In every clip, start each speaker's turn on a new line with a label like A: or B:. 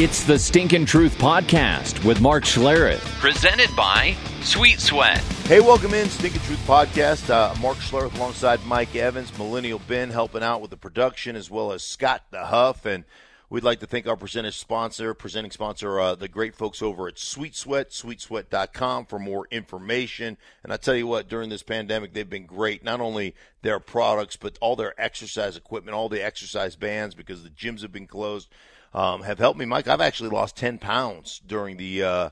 A: It's the Stinkin' Truth Podcast with Mark Schlereth.
B: Presented by Sweet Sweat.
C: Hey, welcome in, Stinkin' Truth Podcast. Uh, Mark Schlereth alongside Mike Evans, Millennial Ben helping out with the production, as well as Scott the Huff. And we'd like to thank our presenting sponsor, presenting sponsor, uh, the great folks over at Sweet Sweat, sweetsweat.com for more information. And I tell you what, during this pandemic, they've been great. Not only their products, but all their exercise equipment, all the exercise bands, because the gyms have been closed um, have helped me, Mike. I've actually lost ten pounds during the uh,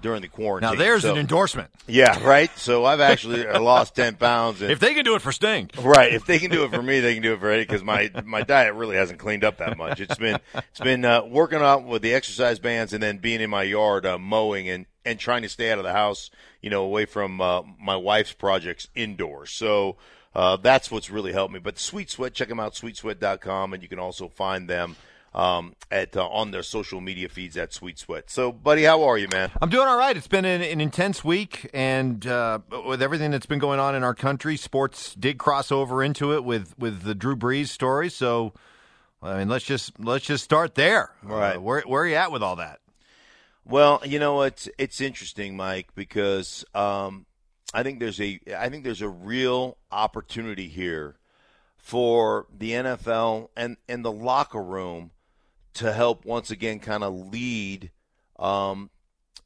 C: during the quarantine.
D: Now there's
C: so,
D: an endorsement.
C: Yeah, right. So I've actually lost ten pounds.
D: And, if they can do it for Sting,
C: right? If they can do it for me, they can do it for Eddie. Because my my diet really hasn't cleaned up that much. It's been it's been uh, working out with the exercise bands and then being in my yard uh, mowing and and trying to stay out of the house, you know, away from uh, my wife's projects indoors. So. Uh, that's what's really helped me. But Sweet Sweat, check them out, sweetsweat.com, and you can also find them um, at uh, on their social media feeds at Sweet Sweat. So, buddy, how are you, man?
D: I'm doing all right. It's been an, an intense week, and uh, with everything that's been going on in our country, sports did cross over into it with with the Drew Brees story. So, I mean, let's just let's just start there.
C: All right,
D: uh, where where are you at with all that?
C: Well, you know it's it's interesting, Mike, because um, I think there's a I think there's a real opportunity here for the NFL and and the locker room to help once again kind of lead um,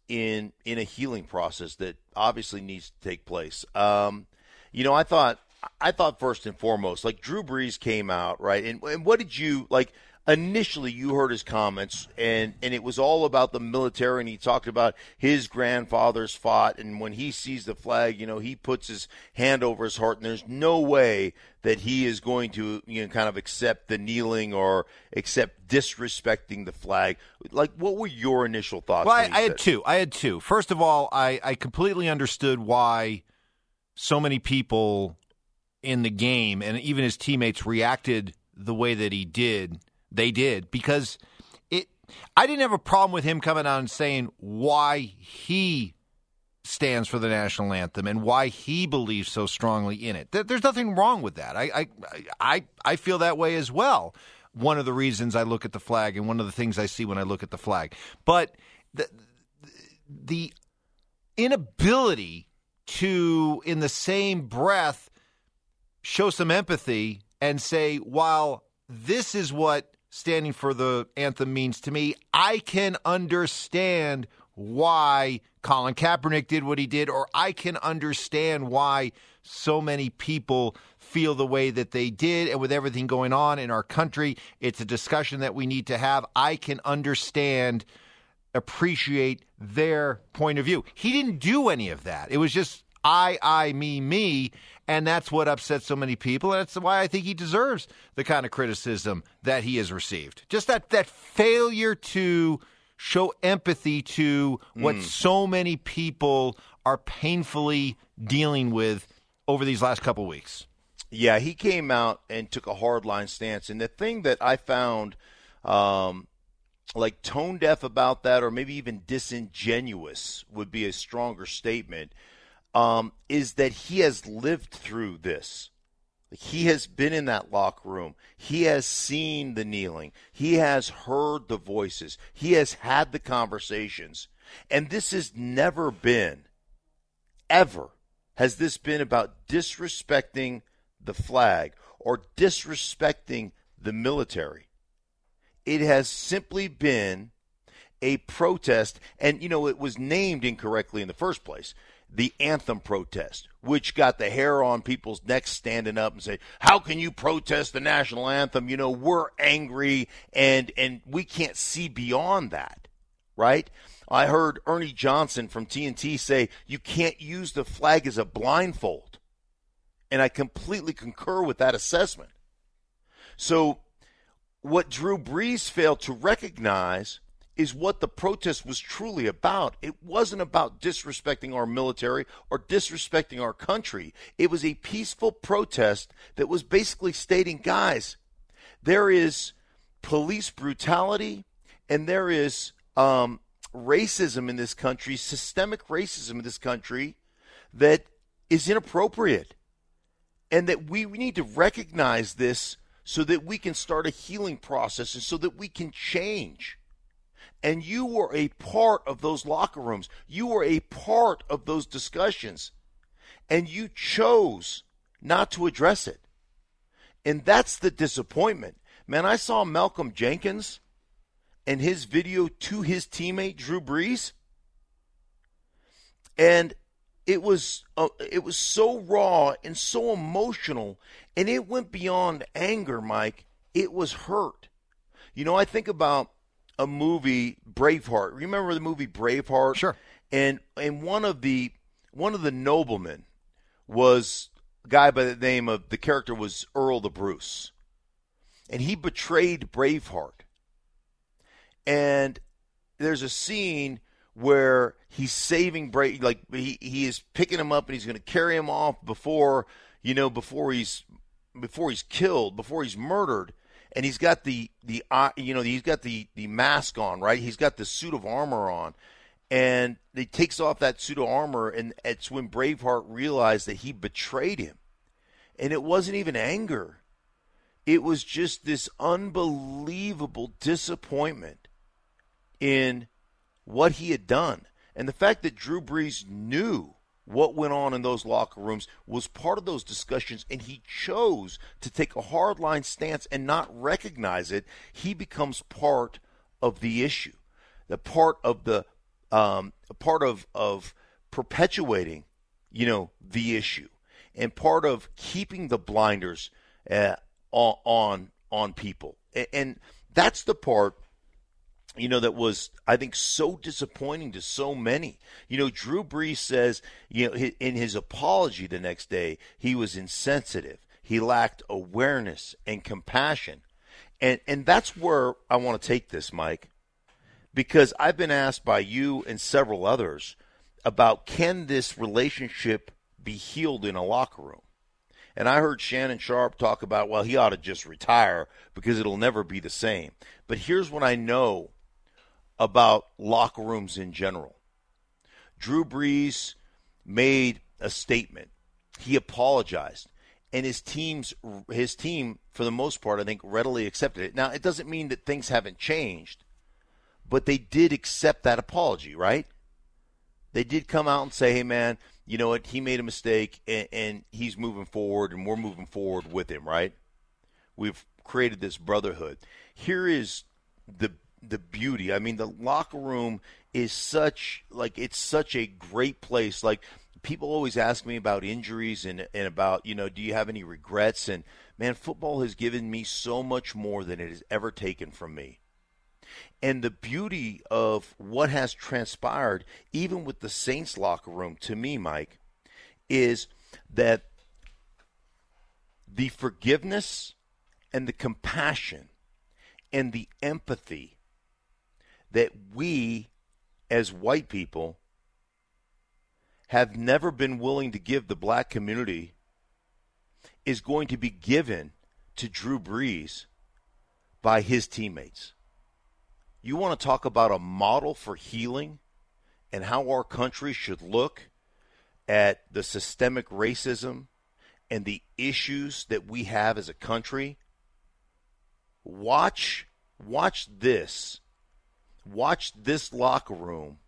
C: in in a healing process that obviously needs to take place. Um, you know, I thought I thought first and foremost, like Drew Brees came out right, and, and what did you like? Initially you heard his comments and and it was all about the military and he talked about his grandfathers fought and when he sees the flag you know he puts his hand over his heart and there's no way that he is going to you know kind of accept the kneeling or accept disrespecting the flag. Like what were your initial thoughts
D: well I, I had two. I had two. First of all i i completely understood why so many people in the game and even his teammates reacted the way that he did they did because it. I didn't have a problem with him coming out and saying why he stands for the national anthem and why he believes so strongly in it. There's nothing wrong with that. I I I, I feel that way as well. One of the reasons I look at the flag and one of the things I see when I look at the flag, but the the inability to, in the same breath, show some empathy and say, while this is what standing for the anthem means to me, I can understand why Colin Kaepernick did what he did, or I can understand why so many people feel the way that they did. And with everything going on in our country, it's a discussion that we need to have. I can understand, appreciate their point of view. He didn't do any of that. It was just I, I, me, me. And that's what upsets so many people. And that's why I think he deserves the kind of criticism that he has received. Just that, that failure to show empathy to what mm. so many people are painfully dealing with over these last couple weeks.
C: Yeah, he came out and took a hardline stance. And the thing that I found um, like tone deaf about that, or maybe even disingenuous, would be a stronger statement um, is that he has lived through this. He has been in that locker room. He has seen the kneeling. He has heard the voices. He has had the conversations. And this has never been, ever, has this been about disrespecting the flag or disrespecting the military. It has simply been a protest. And, you know, it was named incorrectly in the first place the anthem protest, which got the hair on people's necks standing up and say, "How can you protest the national anthem? You know, we're angry and and we can't see beyond that." Right? I heard Ernie Johnson from TNT say, "You can't use the flag as a blindfold." And I completely concur with that assessment. So, what Drew Brees failed to recognize is what the protest was truly about. It wasn't about disrespecting our military or disrespecting our country. It was a peaceful protest that was basically stating, guys, there is police brutality and there is um, racism in this country, systemic racism in this country that is inappropriate. And that we, we need to recognize this so that we can start a healing process and so that we can change. And you were a part of those locker rooms. You were a part of those discussions. And you chose not to address it. And that's the disappointment. Man, I saw Malcolm Jenkins and his video to his teammate Drew Brees. And it was uh, it was so raw and so emotional and it went beyond anger, Mike. It was hurt. You know, I think about a movie Braveheart. Remember the movie Braveheart?
D: Sure.
C: And and one of the one of the noblemen was a guy by the name of the character was Earl the Bruce. And he betrayed Braveheart. And there's a scene where he's saving Brave, like he, he is picking him up and he's going to carry him off before you know before he's before he's killed, before he's murdered, and he's got the the uh, you know he's got the the mask on, right? He's got the suit of armor on, and he takes off that suit of armor, and it's when Braveheart realized that he betrayed him, and it wasn't even anger, it was just this unbelievable disappointment in what he had done. And the fact that Drew Brees knew what went on in those locker rooms was part of those discussions, and he chose to take a hardline stance and not recognize it. He becomes part of the issue, the part of the um, part of of perpetuating, you know, the issue, and part of keeping the blinders uh, on on people, and that's the part you know, that was, I think, so disappointing to so many. You know, Drew Brees says, you know, in his apology the next day, he was insensitive. He lacked awareness and compassion. And, and that's where I want to take this, Mike, because I've been asked by you and several others about can this relationship be healed in a locker room? And I heard Shannon Sharpe talk about, well, he ought to just retire because it'll never be the same. But here's what I know about locker rooms in general. Drew Brees made a statement. He apologized, and his team's his team, for the most part, I think, readily accepted it. Now, it doesn't mean that things haven't changed, but they did accept that apology, right? They did come out and say, "Hey, man, you know what? He made a mistake, and, and he's moving forward, and we're moving forward with him, right?" We've created this brotherhood. Here is the the beauty. I mean, the locker room is such like it's such a great place. Like people always ask me about injuries and and about you know do you have any regrets? And man, football has given me so much more than it has ever taken from me. And the beauty of what has transpired, even with the Saints locker room, to me, Mike, is that the forgiveness and the compassion and the empathy that we, as white people, have never been willing to give the black community is going to be given to Drew Brees by his teammates. You want to talk about a model for healing and how our country should look at the systemic racism and the issues that we have as a country? Watch watch this watch this locker room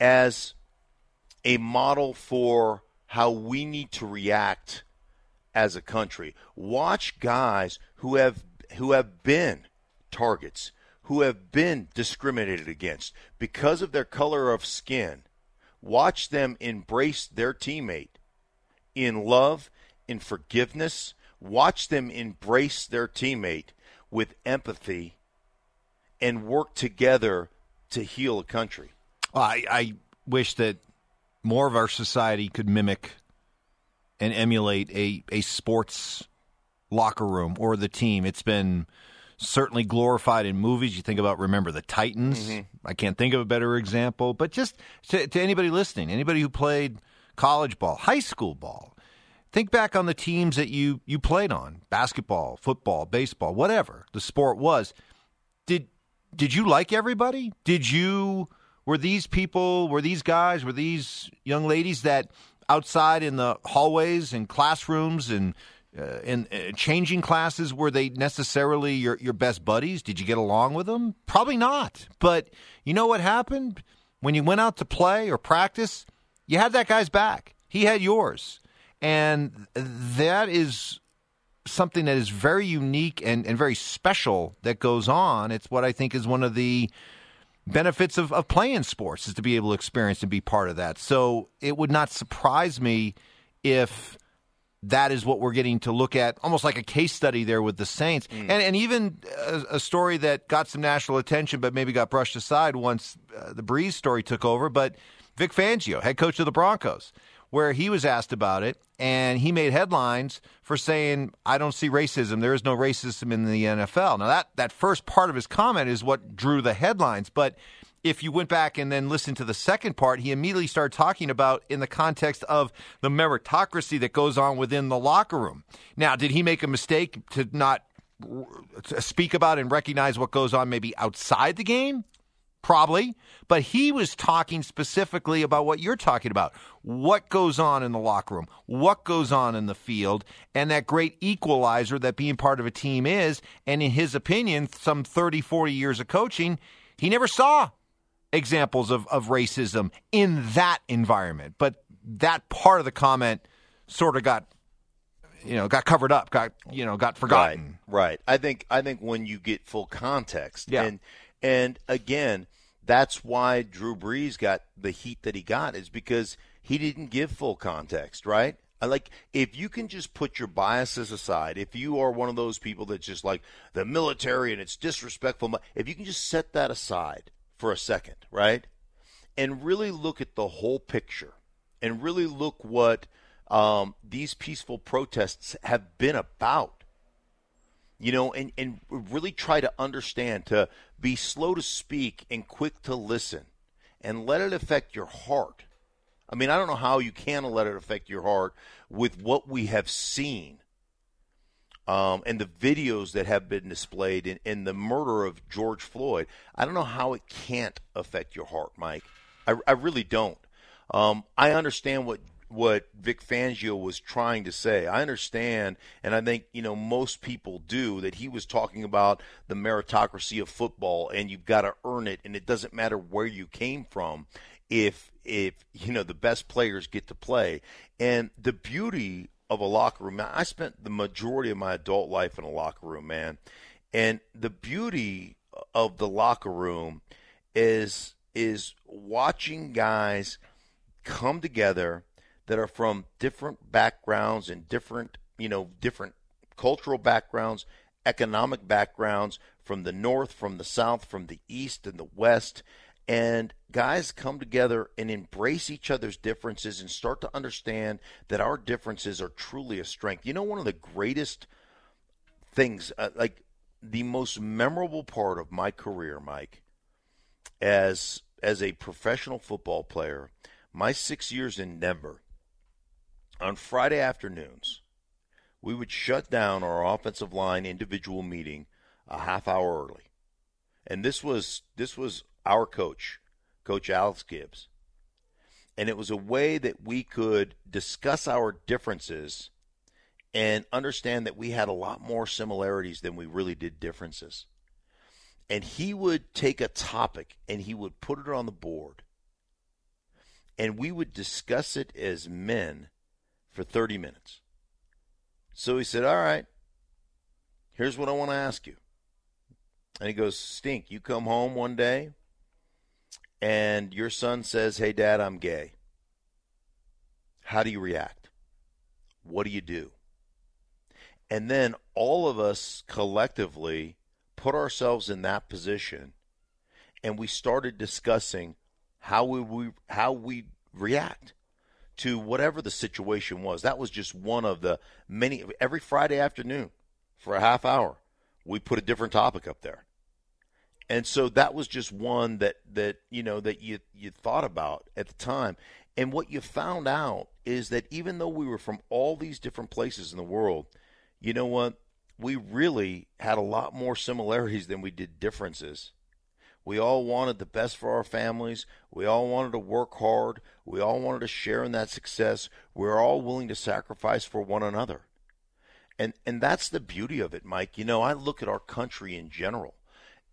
C: as a model for how we need to react as a country. Watch guys who have who have been targets, who have been discriminated against because of their color of skin. Watch them embrace their teammate in love, in forgiveness. Watch them embrace their teammate with empathy and work together to heal a country.
D: I, I wish that more of our society could mimic and emulate a, a sports locker room or the team. It's been certainly glorified in movies. You think about Remember the Titans. Mm-hmm. I can't think of a better example. But just to, to anybody listening, anybody who played college ball, high school ball, think back on the teams that you you played on basketball football baseball whatever the sport was did did you like everybody? Did you were these people, were these guys, were these young ladies that outside in the hallways and classrooms and uh, in uh, changing classes were they necessarily your your best buddies? Did you get along with them? Probably not. But you know what happened? When you went out to play or practice you had that guy's back. He had yours. And that is something that is very unique and, and very special that goes on it's what i think is one of the benefits of, of playing sports is to be able to experience and be part of that so it would not surprise me if that is what we're getting to look at, almost like a case study there with the Saints, mm. and and even a, a, story that got some national attention, but maybe got brushed aside once uh, the Brees story took over. But Vic Fangio, head coach of the Broncos, where he was asked about it, and he made headlines for saying, "I don't see racism. There is no racism in the NFL." Now that that first part of his comment is what drew the headlines, but if you went back and then listened to the second part, he immediately started talking about in the context of the meritocracy that goes on within the locker room. Now, did he make a mistake to not speak about and recognize what goes on maybe outside the game? Probably. But he was talking specifically about what you're talking about. What goes on in the locker room? What goes on in the field? And that great equalizer that being part of a team is. And in his opinion, some 30, 40 years of coaching, he never saw examples of, of racism in that environment. But that part of the comment sort of got you know got covered up got you know got forgotten
C: right, right i think i think when you get full context
D: yeah.
C: and and again that's why drew brees got the heat that he got is because he didn't give full context right like if you can just put your biases aside if you are one of those people that's just like the military and it's disrespectful if you can just set that aside for a second, right? And really look at the whole picture and really look what um, these peaceful protests have been about. You know, and, and really try to understand, to be slow to speak and quick to listen and let it affect your heart. I mean, I don't know how you can let it affect your heart with what we have seen um, and the videos that have been displayed in, in, the murder of George Floyd, I don't know how it can't affect your heart, Mike. I, I really don't. Um, I understand what what Vic Fangio was trying to say. I understand, and I think you know most people do that he was talking about the meritocracy of football, and you've got to earn it, and it doesn't matter where you came from. If if you know the best players get to play, and the beauty of a locker room. I spent the majority of my adult life in a locker room, man. And the beauty of the locker room is is watching guys come together that are from different backgrounds and different, you know, different cultural backgrounds, economic backgrounds from the north, from the south, from the east and the west and guys come together and embrace each other's differences and start to understand that our differences are truly a strength. You know, one of the greatest things, uh, like the most memorable part of my career, Mike, as as a professional football player, my six years in Denver, on Friday afternoons, we would shut down our offensive line individual meeting a half hour early. And this was this was our coach, Coach Alex Gibbs. And it was a way that we could discuss our differences and understand that we had a lot more similarities than we really did differences. And he would take a topic and he would put it on the board. And we would discuss it as men for 30 minutes. So he said, All right, here's what I want to ask you. And he goes, Stink, you come home one day and your son says, Hey, dad, I'm gay, how do you react? What do you do? And then all of us collectively put ourselves in that position and we started discussing how we, we how we react to whatever the situation was. That was just one of the many every Friday afternoon for a half hour we put a different topic up there. And so that was just one that that you know that you you thought about at the time. And what you found out is that even though we were from all these different places in the world you know what? We really had a lot more similarities than we did differences we all wanted the best for our families we all wanted to work hard we all wanted to share in that success we we're all willing to sacrifice for one another And and that's the beauty of it, Mike. You know, I look at our country in general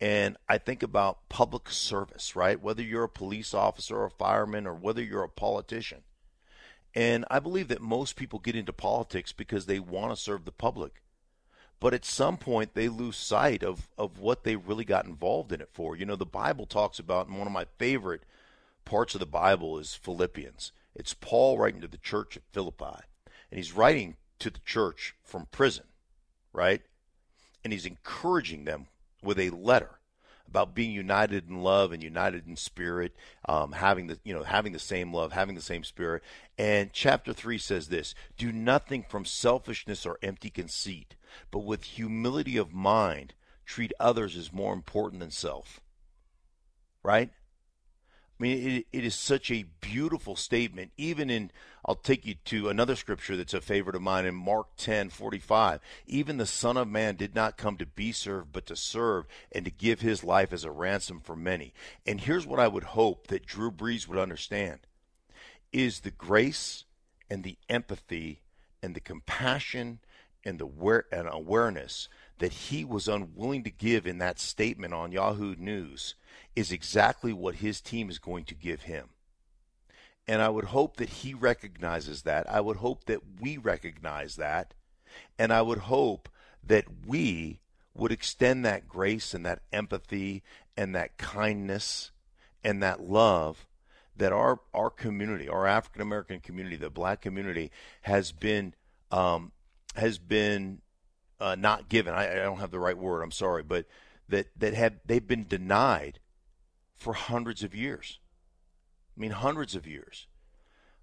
C: and I think about public service, right? Whether you're a police officer or a fireman or whether you're a politician. And I believe that most people get into politics because they want to serve the public. But at some point, they lose sight of, of what they really got involved in it for. You know, the Bible talks about, and one of my favorite parts of the Bible is Philippians. It's Paul writing to the church at Philippi. And he's writing to the church from prison, right? And he's encouraging them with a letter about being united in love and united in spirit, um, having the you know having the same love, having the same spirit. And chapter three says this: Do nothing from selfishness or empty conceit, but with humility of mind, treat others as more important than self. Right? I mean, it, it is such a beautiful statement. Even in, I'll take you to another scripture that's a favorite of mine in Mark 10 45. Even the Son of Man did not come to be served, but to serve and to give his life as a ransom for many. And here's what I would hope that Drew Brees would understand is the grace and the empathy and the compassion and the and awareness that he was unwilling to give in that statement on Yahoo News is exactly what his team is going to give him. And I would hope that he recognizes that. I would hope that we recognize that. And I would hope that we would extend that grace and that empathy and that kindness and that love that our, our community, our African American community, the black community, has been um, has been uh, not given. I, I don't have the right word. I'm sorry, but that that have they've been denied for hundreds of years. I mean, hundreds of years.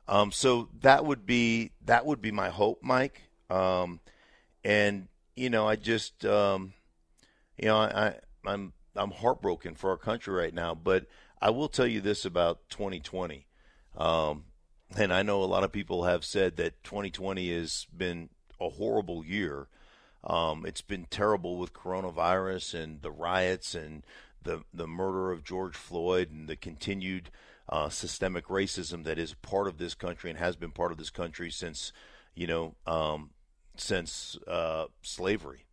C: Um, so that would be that would be my hope, Mike. Um, and you know, I just um, you know, I, I'm I'm heartbroken for our country right now. But I will tell you this about 2020. Um, and I know a lot of people have said that 2020 has been a horrible year. Um, it's been terrible with coronavirus and the riots and the the murder of George Floyd and the continued uh, systemic racism that is part of this country and has been part of this country since you know um, since uh, slavery.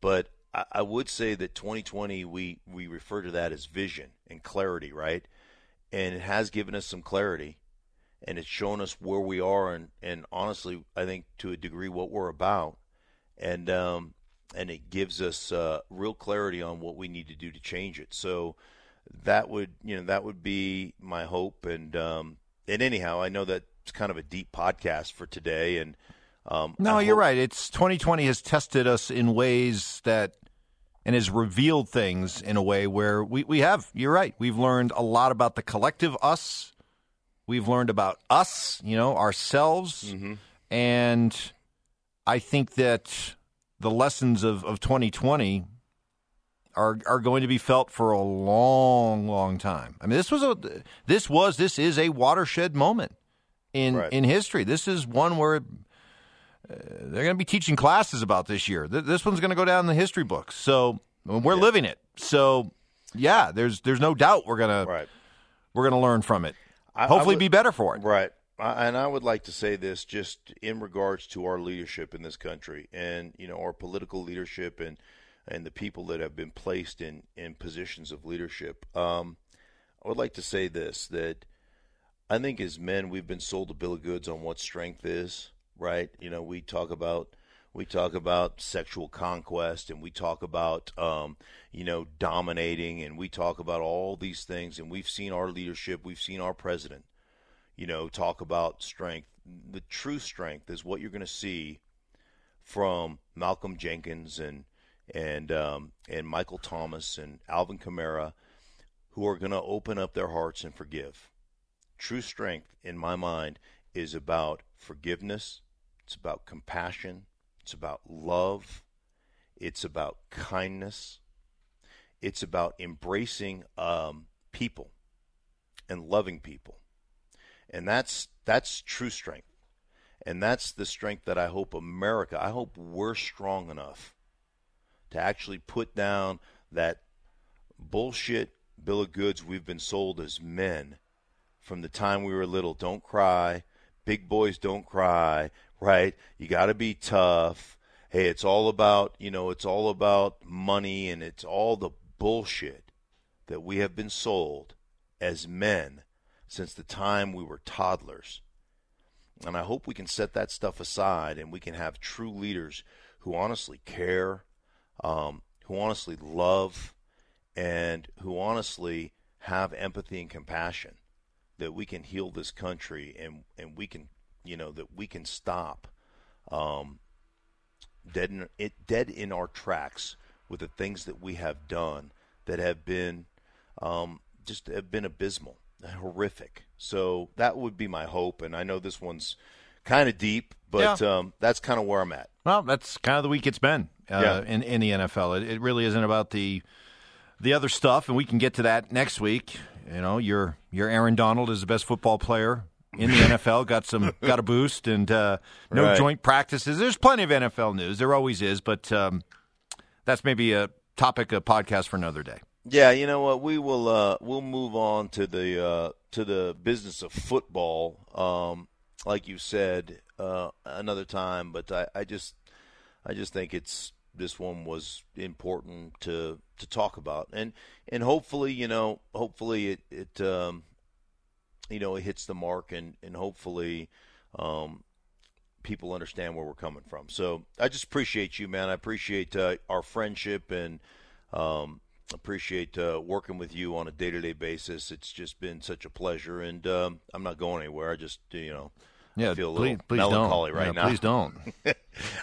C: But I, I, would say that 2020 we we refer to that as vision and clarity, right? And it has given us some clarity, and it's shown us where we are, and and honestly, I think to a degree what we're about, and um, and it gives us uh, real clarity on what we need to do to change it. So that would you know that would be my hope. And um, and anyhow, I know that it's kind of a deep podcast for today. And um,
D: no, you're right. It's 2020 has tested us in ways that and has revealed things in a way where we, we have. You're right. We've learned a lot about the collective us. We've learned about us, you know, ourselves, mm-hmm. and I think that the lessons of, of 2020 are are going to be felt for a long, long time. I mean, this was a this was this is a watershed moment in right. in history. This is one where uh, they're going to be teaching classes about this year. This one's going to go down in the history books. So we're yeah. living it. So yeah, there's there's no doubt we're gonna right. we're gonna learn from it. I, Hopefully, I would, be better for it.
C: Right and I would like to say this just in regards to our leadership in this country, and you know our political leadership, and and the people that have been placed in in positions of leadership. Um, I would like to say this that I think as men we've been sold a bill of goods on what strength is. Right? You know, we talk about we talk about sexual conquest and we talk about um, you know dominating and we talk about all these things and we've seen our leadership we've seen our president you know, talk about strength. The true strength is what you're going to see from Malcolm Jenkins and and um, and Michael Thomas and Alvin Kamara, who are going to open up their hearts and forgive. True strength, in my mind, is about forgiveness. It's about compassion. It's about love. It's about kindness. It's about embracing um, people and loving people. And that's that's true strength. And that's the strength that i hope america i hope we're strong enough to actually put down that bullshit bill of goods we've been sold as men from the time we were little. Don't cry. Big boys don't cry right you got to be tough hey, it's all about, you know, it's all about money and it's all the bullshit that we have been sold as men since the time we were toddlers. And I hope we can set that stuff aside and we can have true leaders who honestly care, um, who honestly love, and who honestly have empathy and compassion that we can heal this country and, and we can, you know, that we can stop um, dead in, it, dead in our tracks with the things that we have done that have been um, just have been abysmal, horrific. So that would be my hope, and I know this one's kind of deep, but
D: Yeah.
C: um, that's kind of where I'm at.
D: Well, that's kind of the week it's been uh,
C: Yeah.
D: in in the NFL. It, it really isn't about the the other stuff, and we can get to that next week. You know, your your Aaron Donald is the best football player in the NFL. Got some got a boost, and uh, no
C: Right.
D: joint practices. There's plenty of NFL news. There always is, but um, that's maybe a topic, a podcast for another day.
C: Yeah, you know what? We will uh, we'll move on to the uh, to the business of football, um, like you said, uh, another time. But I, I just I just think it's this one was important to to talk about, and and hopefully, you know, hopefully it it um, you know it hits the mark, and and hopefully. Um, people understand where we're coming from. So I just appreciate you, man. I appreciate uh, our friendship and um, appreciate uh, working with you on a day to day basis. It's just been such a pleasure, and um, I'm not going anywhere. I just you know
D: Yeah,
C: I feel a
D: please,
C: little
D: please
C: melancholy
D: don't.
C: right
D: Yeah,
C: now.
D: Please don't.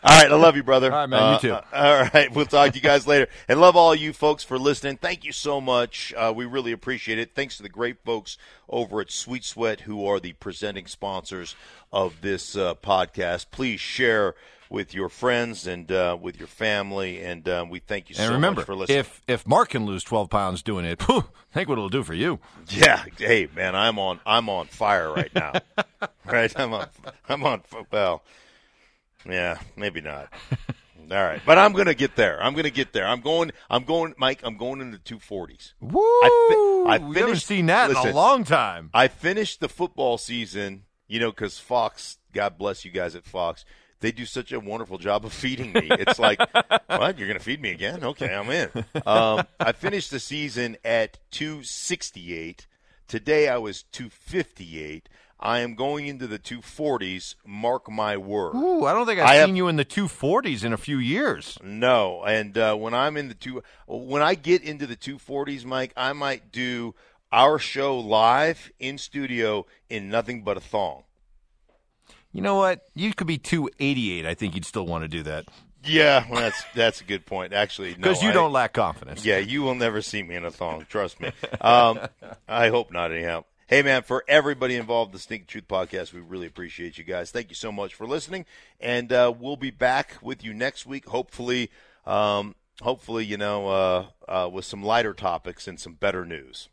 C: All right, I love you, brother.
D: All right, man, you
C: Uh,
D: too.
C: uh, all right, we'll talk to you guys later. And love all you folks for listening. Thank you so much. Uh, we really appreciate it. Thanks to the great folks over at Sweet Sweat who are the presenting sponsors of this uh, podcast. Please share with your friends and uh, with your family. And uh, we thank you
D: And
C: so
D: remember,
C: much for listening.
D: if if Mark can lose 12 pounds doing it, whew, think what it'll do for you.
C: Yeah, hey man, I'm on I'm on fire right now. right, I'm on I'm on well, yeah, maybe not. All right, but I'm gonna get there. I'm gonna get there. I'm going. I'm going, Mike. I'm going into two forties.
D: Woo!
C: I fi- I
D: we haven't
C: finished-
D: seen that in a long time.
C: I finished the football season, you know, because Fox. God bless you guys at Fox. They do such a wonderful job of feeding me. It's like, what? You're going to feed me again? Okay, I'm in. Um, I finished the season at 268. Today I was 258. I am going into the 240s. Mark my word.
D: Ooh, I don't think I've
C: I
D: seen
C: have-
D: you in the 240s in a few years.
C: No, and uh, when I'm in the two, when I get into the 240s, Mike, I might do our show live in studio in nothing but a thong.
D: You know what? You could be 288. I think you'd still want to do that
C: Yeah, well, that's that's a good point. Actually, no,
D: because you
C: I-
D: don't lack confidence.
C: Yeah, you will never see me in a thong. Trust me. Um, I hope not. Anyhow. Hey, man, for everybody involved in the Sneak Truth podcast, we really appreciate you guys. Thank you so much for listening, and uh, we'll be back with you next week. Hopefully, um, hopefully, you know, uh, uh, with some lighter topics and some better news.